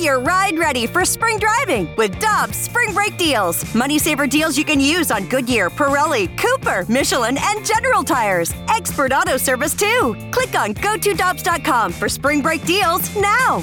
Your ride ready for spring driving with Dobbs Spring Break Deals. Money saver deals you can use on Goodyear, Pirelli, Cooper, Michelin, and General Tires. Expert auto service too. Click on GoToDobbs.com for spring break deals now.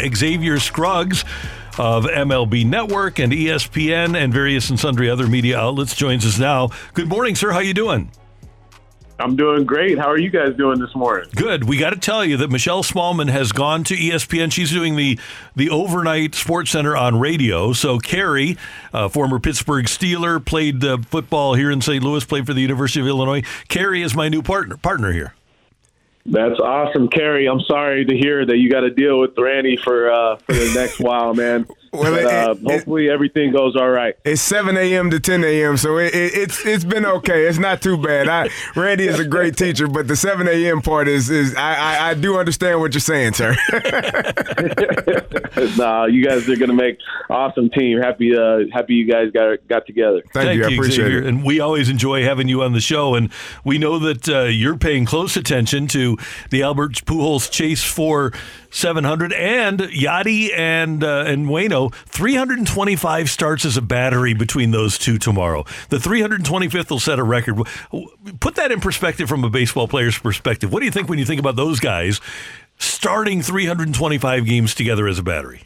Xavier Scruggs of MLB Network and ESPN and various and sundry other media outlets joins us now. Good morning, sir. How you doing? I'm doing great. How are you guys doing this morning? Good. We got to tell you that Michelle Smallmon has gone to ESPN. She's doing the the overnight Sports Center on radio. So Carrie, uh, former Pittsburgh Steeler, played uh, football here in St. Louis, played for the University of Illinois. Carrie is my new partner partner here. That's awesome, Kerry. I'm sorry to hear that you got to deal with Randy for uh, for the next while, man. Well, but, uh, it- it- hopefully everything goes all right. It's 7 a.m. to 10 a.m., so it, it, it's it's been okay. It's not too bad. I, Randy is a great teacher, but the 7 a.m. part is is I, I, I do understand what you're saying, sir. nah, you guys are gonna make awesome team. Happy uh, happy you guys got got together. Thank, you. I appreciate Xavier. it. And we always enjoy having you on the show. And we know that uh, you're paying close attention to the Albert Pujols chase for 700 and Yadi and uh, and Wayno. 325 starts as a battery between those two tomorrow. The 325th will set a record. Put that in perspective from a baseball player's perspective. What do you think when you think about those guys starting 325 games together as a battery?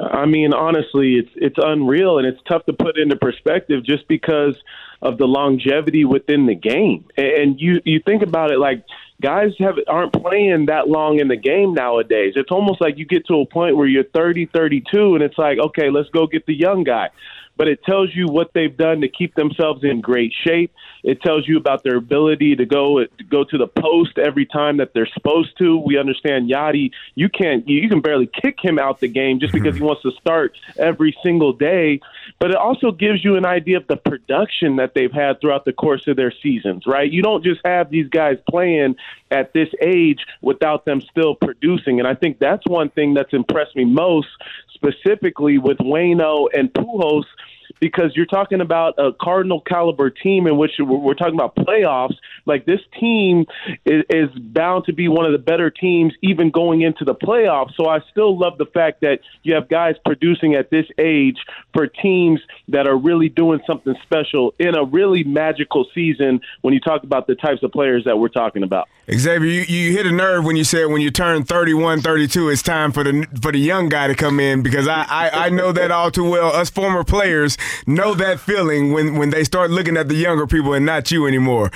I mean, honestly, it's it's unreal and it's tough to put into perspective just because of the longevity within the game. And you you think about it like guys have aren't playing that long in the game nowadays. It's almost like you get to a point where you're 30, 32 and it's like, okay, let's go get the young guy. But it tells you what they've done to keep themselves in great shape. It tells you about their ability to go to go to the post every time that they're supposed to. We understand Yadi. You can't you can barely kick him out the game just because he mhm. wants to start every single day. But it also gives you an idea of the production that they've had throughout the course of their seasons, right? You don't just have these guys playing at this age without them still producing. And I think that's one thing that's impressed me most, specifically with Wayno and Pujols because you're talking about a Cardinal caliber team in which we're, talking about playoffs. Like this team is, is bound to be one of the better teams even going into the playoffs. So I still love the fact that you have guys producing at this age for teams that are really doing something special in a really magical season when you talk about the types of players that we're talking about. Xavier, you, you hit a nerve when you said when you turn 31, 32, it's time for the for the young guy to come in because I, I, I know that all too well. Us former players know that feeling when, when they start looking at the younger people and not you anymore.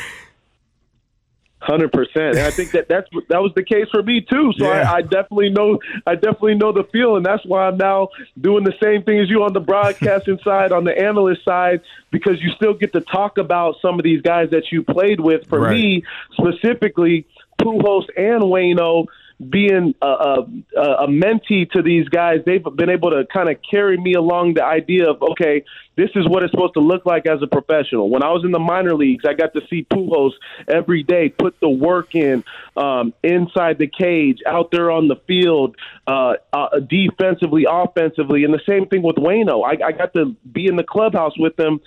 Hundred percent, and I think that that's that was the case for me too. So Yeah. I, I definitely know, I definitely know the feeling. That's why I'm now doing the same thing as you on the broadcasting side, on the analyst side, because you still get to talk about some of these guys that you played with. For Right. me specifically, Pujols and Wayno being a, a, a mentee to these guys, they've been able to kind of carry me along the idea of okay, this is what it's supposed to look like as a professional. When I was in the minor leagues, I got to see Pujols every day put the work in um, inside the cage, out there on the field, uh, uh, defensively, offensively, and the same thing with Wayno. I, I got to be in the clubhouse with them.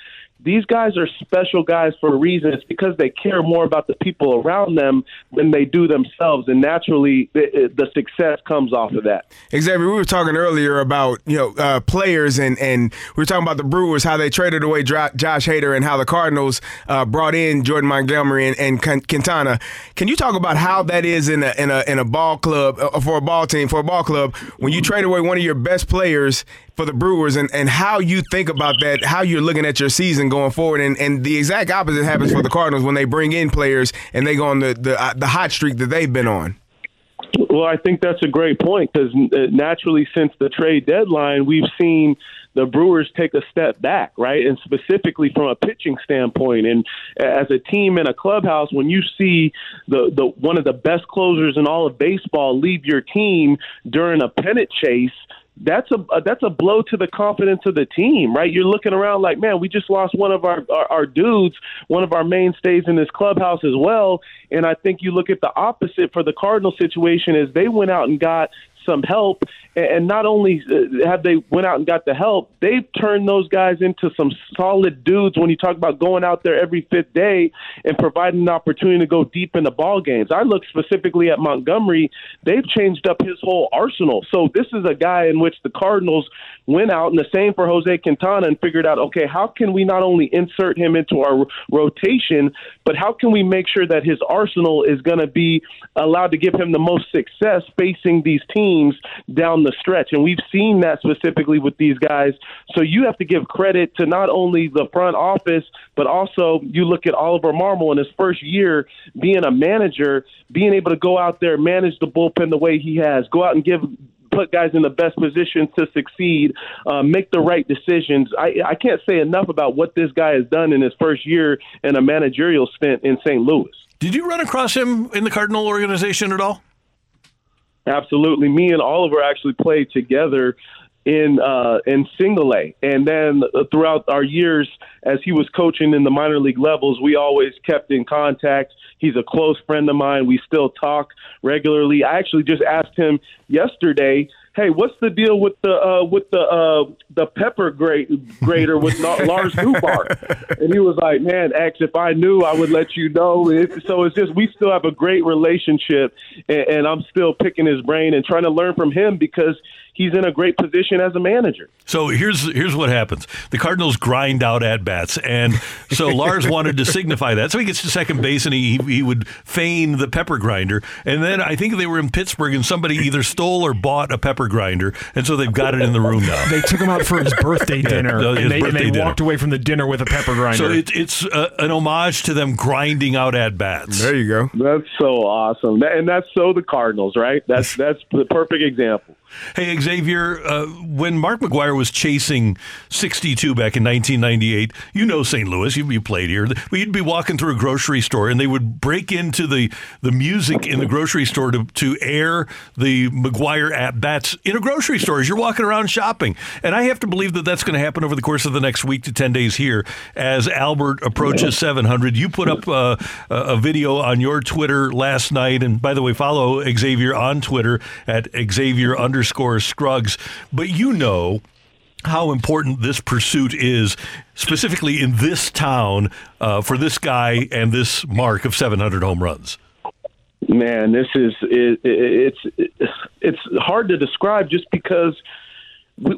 These guys are special guys for a reason. It's because they care more about the people around them than they do themselves, and naturally, the, the success comes off of that. Xavier, we were talking earlier about you know uh, players and and we were talking about the Brewers, how they traded away Josh Hader, and how the Cardinals uh, brought in Jordan Montgomery and, and Quintana. Can you talk about how that is in a in a in a ball club uh, for a ball team for a ball club when you trade away one of your best players for the Brewers and, and how you think about that, how you're looking at your season going forward, and, and the exact opposite happens for the Cardinals when they bring in players and they go on the the, uh, the hot streak that they've been on. Well, I think that's a great point because naturally, since the trade deadline, we've seen the Brewers take a step back, right? And specifically from a pitching standpoint, and as a team in a clubhouse, when you see the the one of the best closers in all of baseball leave your team during a pennant chase that's a uh, that's a blow to the confidence of the team, right? You're looking around like, man, we just lost one of our, our our dudes, one of our mainstays in this clubhouse as well. And I think you look at the opposite for the Cardinal situation is they went out and got some help and not only uh, have they went out and got the help, they've turned those guys into some solid dudes. When you talk about going out there every fifth day and providing an opportunity to go deep in the ball games, I look specifically at Montgomery. They've changed up his whole arsenal. So this is a guy in which the Cardinals went out and the same for Jose Quintana and figured out, okay, how can we not only insert him into our rotation, but how can we make sure that his arsenal is going to be allowed to give him the most success facing these teams down the stretch. And we've seen that specifically with these guys. So you have to give credit to not only the front office, but also you look at Oliver Marmol in his first year being a manager, being able to go out there, manage the bullpen the way he has, go out and give put guys in the best position to succeed, uh, make the right decisions. I, I can't say enough about what this guy has done in his first year in a managerial stint in St. Louis. Did you run across him in the Cardinal organization at all? Absolutely. Me and Oliver actually played together in uh, in single A, and then throughout our years as he was coaching in the minor league levels, we always kept in contact. He's a close friend of mine. We still talk regularly. I actually just asked him yesterday hey, what's the deal with the uh, with the uh, the pepper grater with Lars Nootbaar? and he was like, man, X, if I knew, I would let you know. so it's just we still have a great relationship, and, and I'm still picking his brain and trying to learn from him because he's in a great position as a manager. So here's here's what happens: the Cardinals grind out at bats, and so Lars wanted to signify that. So he gets to second base, and he he would feign the pepper grinder, and then I think they were in Pittsburgh, and somebody either stole or bought a pepper grinder, and so they've got it in the room now. They took him out for his birthday dinner, yeah, his and they, birthday and they dinner. walked away from the dinner with a pepper grinder. So it, it's uh, an homage to them grinding out at bats. There you go. That's so awesome, and that's so the Cardinals, right? That's that's the perfect example. Hey, Xavier, uh, when Mark McGwire was chasing 62 back in 1998, you know St. Louis, you, you played here. We'd be walking through a grocery store and they would break into the, the music in the grocery store to, to air the McGuire at bats in a grocery store as you're walking around shopping. And I have to believe that that's going to happen over the course of the next week to 10 days here as Albert approaches 700. You put up uh, a video on your Twitter last night. And by the way, follow Xavier on Twitter at Xavier underscore Scruggs. But you know how important this pursuit is, specifically in this town, uh, for this guy and this mark of 700 home runs. Man, this is it, it, it's it's hard to describe just because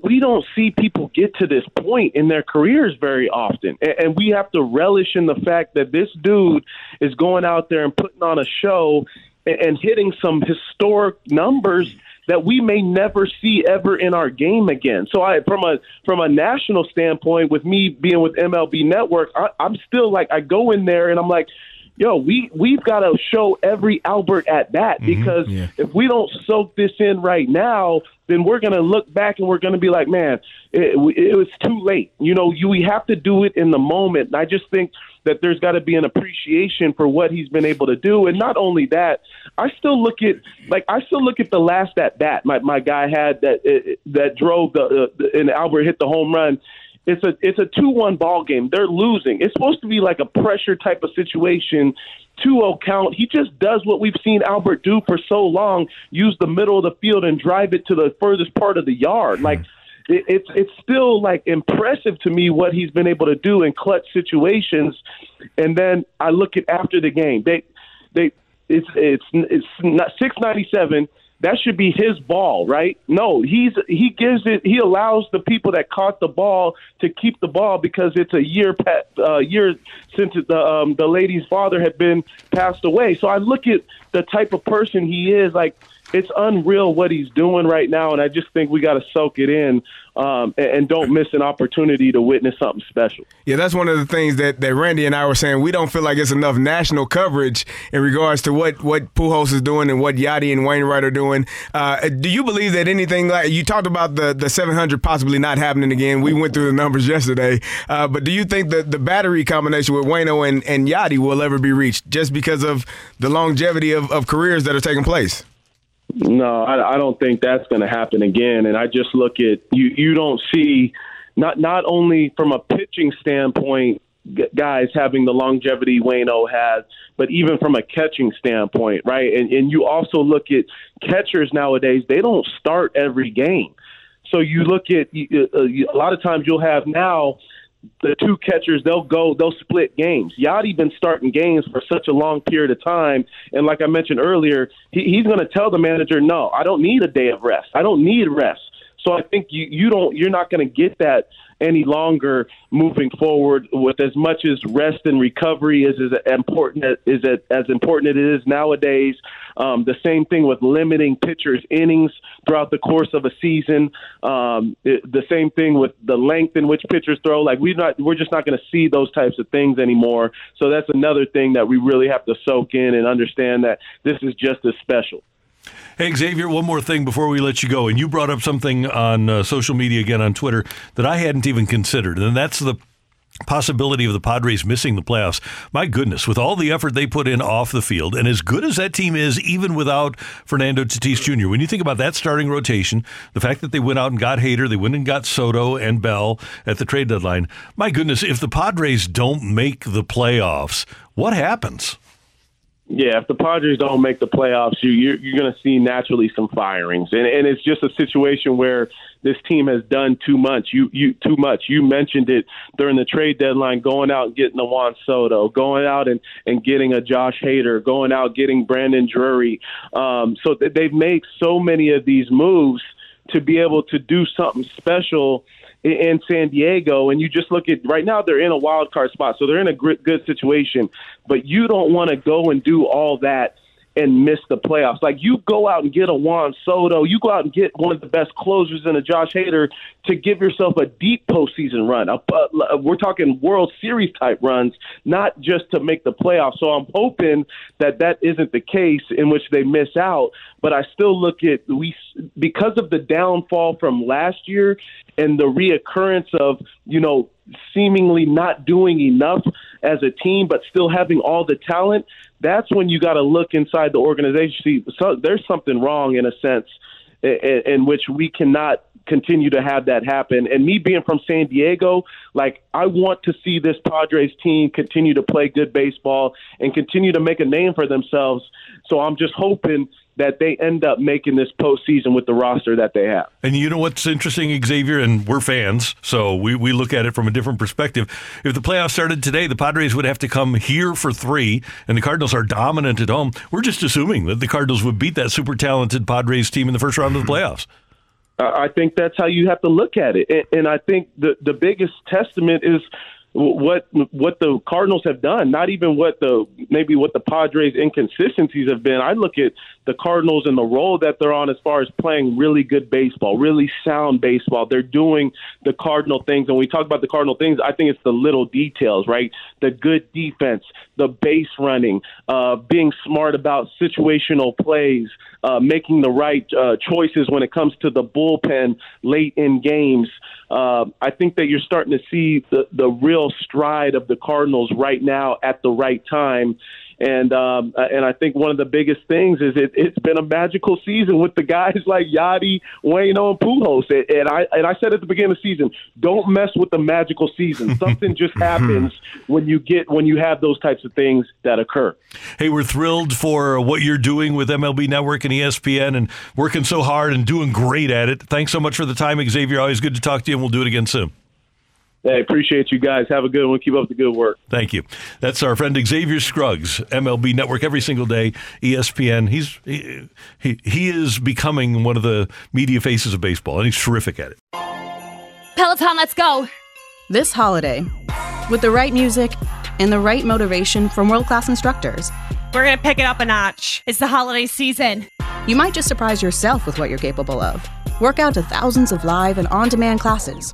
we, don't see people get to this point in their careers very often, and, we have to relish in the fact that this dude is going out there and putting on a show and hitting some historic numbers that we may never see ever in our game again. So I from a from a national standpoint, with me being with MLB Network, I, I'm still like I go in there and I'm like, yo, we we've got to show every Albert at bat because yeah. if we don't soak this in right now, then we're going to look back and we're going to be like, man, it, it was too late. You know, you we have to do it in the moment. And I just think that there's got to be an appreciation for what he's been able to do. And not only that, I still look at like I still look at the last at bat my my guy had that that drove the, uh, the and Albert hit the home run it's a it's a two one ball game. They're losing. It's supposed to be like a pressure type of situation. 2-0 count. He just does what we've seen Albert do for so long: use the middle of the field and drive it to the furthest part of the yard. Like it, it's it's still like impressive to me what he's been able to do in clutch situations. And then I look at after the game. They they it's it's it's not 697 that should be his ball, right? No, he's he gives it. He allows the people that caught the ball to keep the ball because it's a year uh, year since the um, the lady's father had been passed away. So I look at the type of person he is. Like it's unreal what he's doing right now, and I just think we got to soak it in um, and, don't miss an opportunity to witness something special. Yeah, that's one of the things that, that Randy and I were saying. We don't feel like it's enough national coverage in regards to what what Pujols is doing and what Yadi and Wainwright are doing. Uh, do you believe that anything like you talked about the the 700 possibly not happening again? We went through the numbers yesterday, uh, but do you think that the battery combination with Wayno and, and Yadi will ever be reached just because of the longevity of, of careers that are taking place? No, I, I don't think that's going to happen again. And I just look at you. You don't see not not only from a pitching standpoint, guys having the longevity Wayno has, but even from a catching standpoint, right? And and you also look at catchers nowadays; they don't start every game. So you look at a lot of times you'll have now the two catchers they'll go they'll split games. Yadi been starting games for such a long period of time, and like I mentioned earlier, he, he's going to tell the manager, "No, I don't need a day of rest. I don't need rest." So I think you you don't you're not going to get that any longer moving forward with as much as rest and recovery is as important as, is as important it is nowadays. Um, the same thing with limiting pitchers' innings throughout the course of a season. Um, it, the same thing with the length in which pitchers throw. Like we're not, we're just not going to see those types of things anymore. So that's another thing that we really have to soak in and understand that this is just as special. Hey, Xavier, one more thing before we let you go. And you brought up something on uh, social media again on Twitter that I hadn't even considered, and that's the possibility of the Padres missing the playoffs. My goodness, with all the effort they put in off the field, and as good as that team is, even without Fernando Tatis Jr., when you think about that starting rotation, the fact that they went out and got Hader, they went and got Soto and Bell at the trade deadline, my goodness, if the Padres don't make the playoffs, what happens? Yeah, if the Padres don't make the playoffs, you, you're, you're going to see naturally some firings, and, and it's just a situation where this team has done too much. You you too much. You mentioned it during the trade deadline, going out and getting a Juan Soto, going out and, and getting a Josh Hader, going out getting Brandon Drury. Um, so they've made so many of these moves to be able to do something special in San Diego, and you just look at right now they're in a wild card spot, so they're in a good situation. But you don't want to go and do all that and miss the playoffs. Like you go out and get a Juan Soto, you go out and get one of the best closers in a Josh Hader to give yourself a deep postseason run. we're talking World Series type runs, not just to make the playoffs. So I'm hoping that that isn't the case in which they miss out. But I still look at we because of the downfall from last year and the reoccurrence of you know seemingly not doing enough as a team, but still having all the talent that's when you got to look inside the organization. See, so there's something wrong in a sense in, in which we cannot continue to have that happen. And me being from San Diego, like I want to see this Padres team continue to play good baseball and continue to make a name for themselves. So I'm just hoping that they end up making this postseason with the roster that they have. And you know what's interesting, Xavier, and we're fans, so we, we look at it from a different perspective. If the playoffs started today, the Padres would have to come here for three, and the Cardinals are dominant at home. We're just assuming that the Cardinals would beat that super talented Padres team in the first round of the playoffs. I think that's how you have to look at it. And I think the, the biggest testament is what what the Cardinals have done, not even what the maybe what the Padres inconsistencies have been. I look at the Cardinals and the roll that they're on as far as playing really good baseball, really sound baseball. They're doing the Cardinal things. And when we talk about the Cardinal things, I think it's the little details, right? The good defense, the base running, uh, being smart about situational plays, uh, making the right uh, choices when it comes to the bullpen late in games. Uh, I think that you're starting to see the, the real stride of the Cardinals right now at the right time. And um, and I think one of the biggest things is it, it's been a magical season with the guys like Yadi, Wayno, and Pujols. And I and I said at the beginning of the season, don't mess with the magical season. Something just happens when you get when you have those types of things that occur. Hey, we're thrilled for what you're doing with MLB Network and ESPN, and working so hard and doing great at it. Thanks so much for the time, Xavier. Always good to talk to you, and we'll do it again soon. Hey, appreciate you guys. Have a good one. Keep up the good work. Thank you. That's our friend Xavier Scruggs, MLB Network every single day, ESPN. He's he, he, he is becoming one of the media faces of baseball, and he's terrific at it. Peloton, let's go. This holiday, with the right music and the right motivation from world class instructors, we're going to pick it up a notch. It's the holiday season. You might just surprise yourself with what you're capable of. Work out to thousands of live and on demand classes,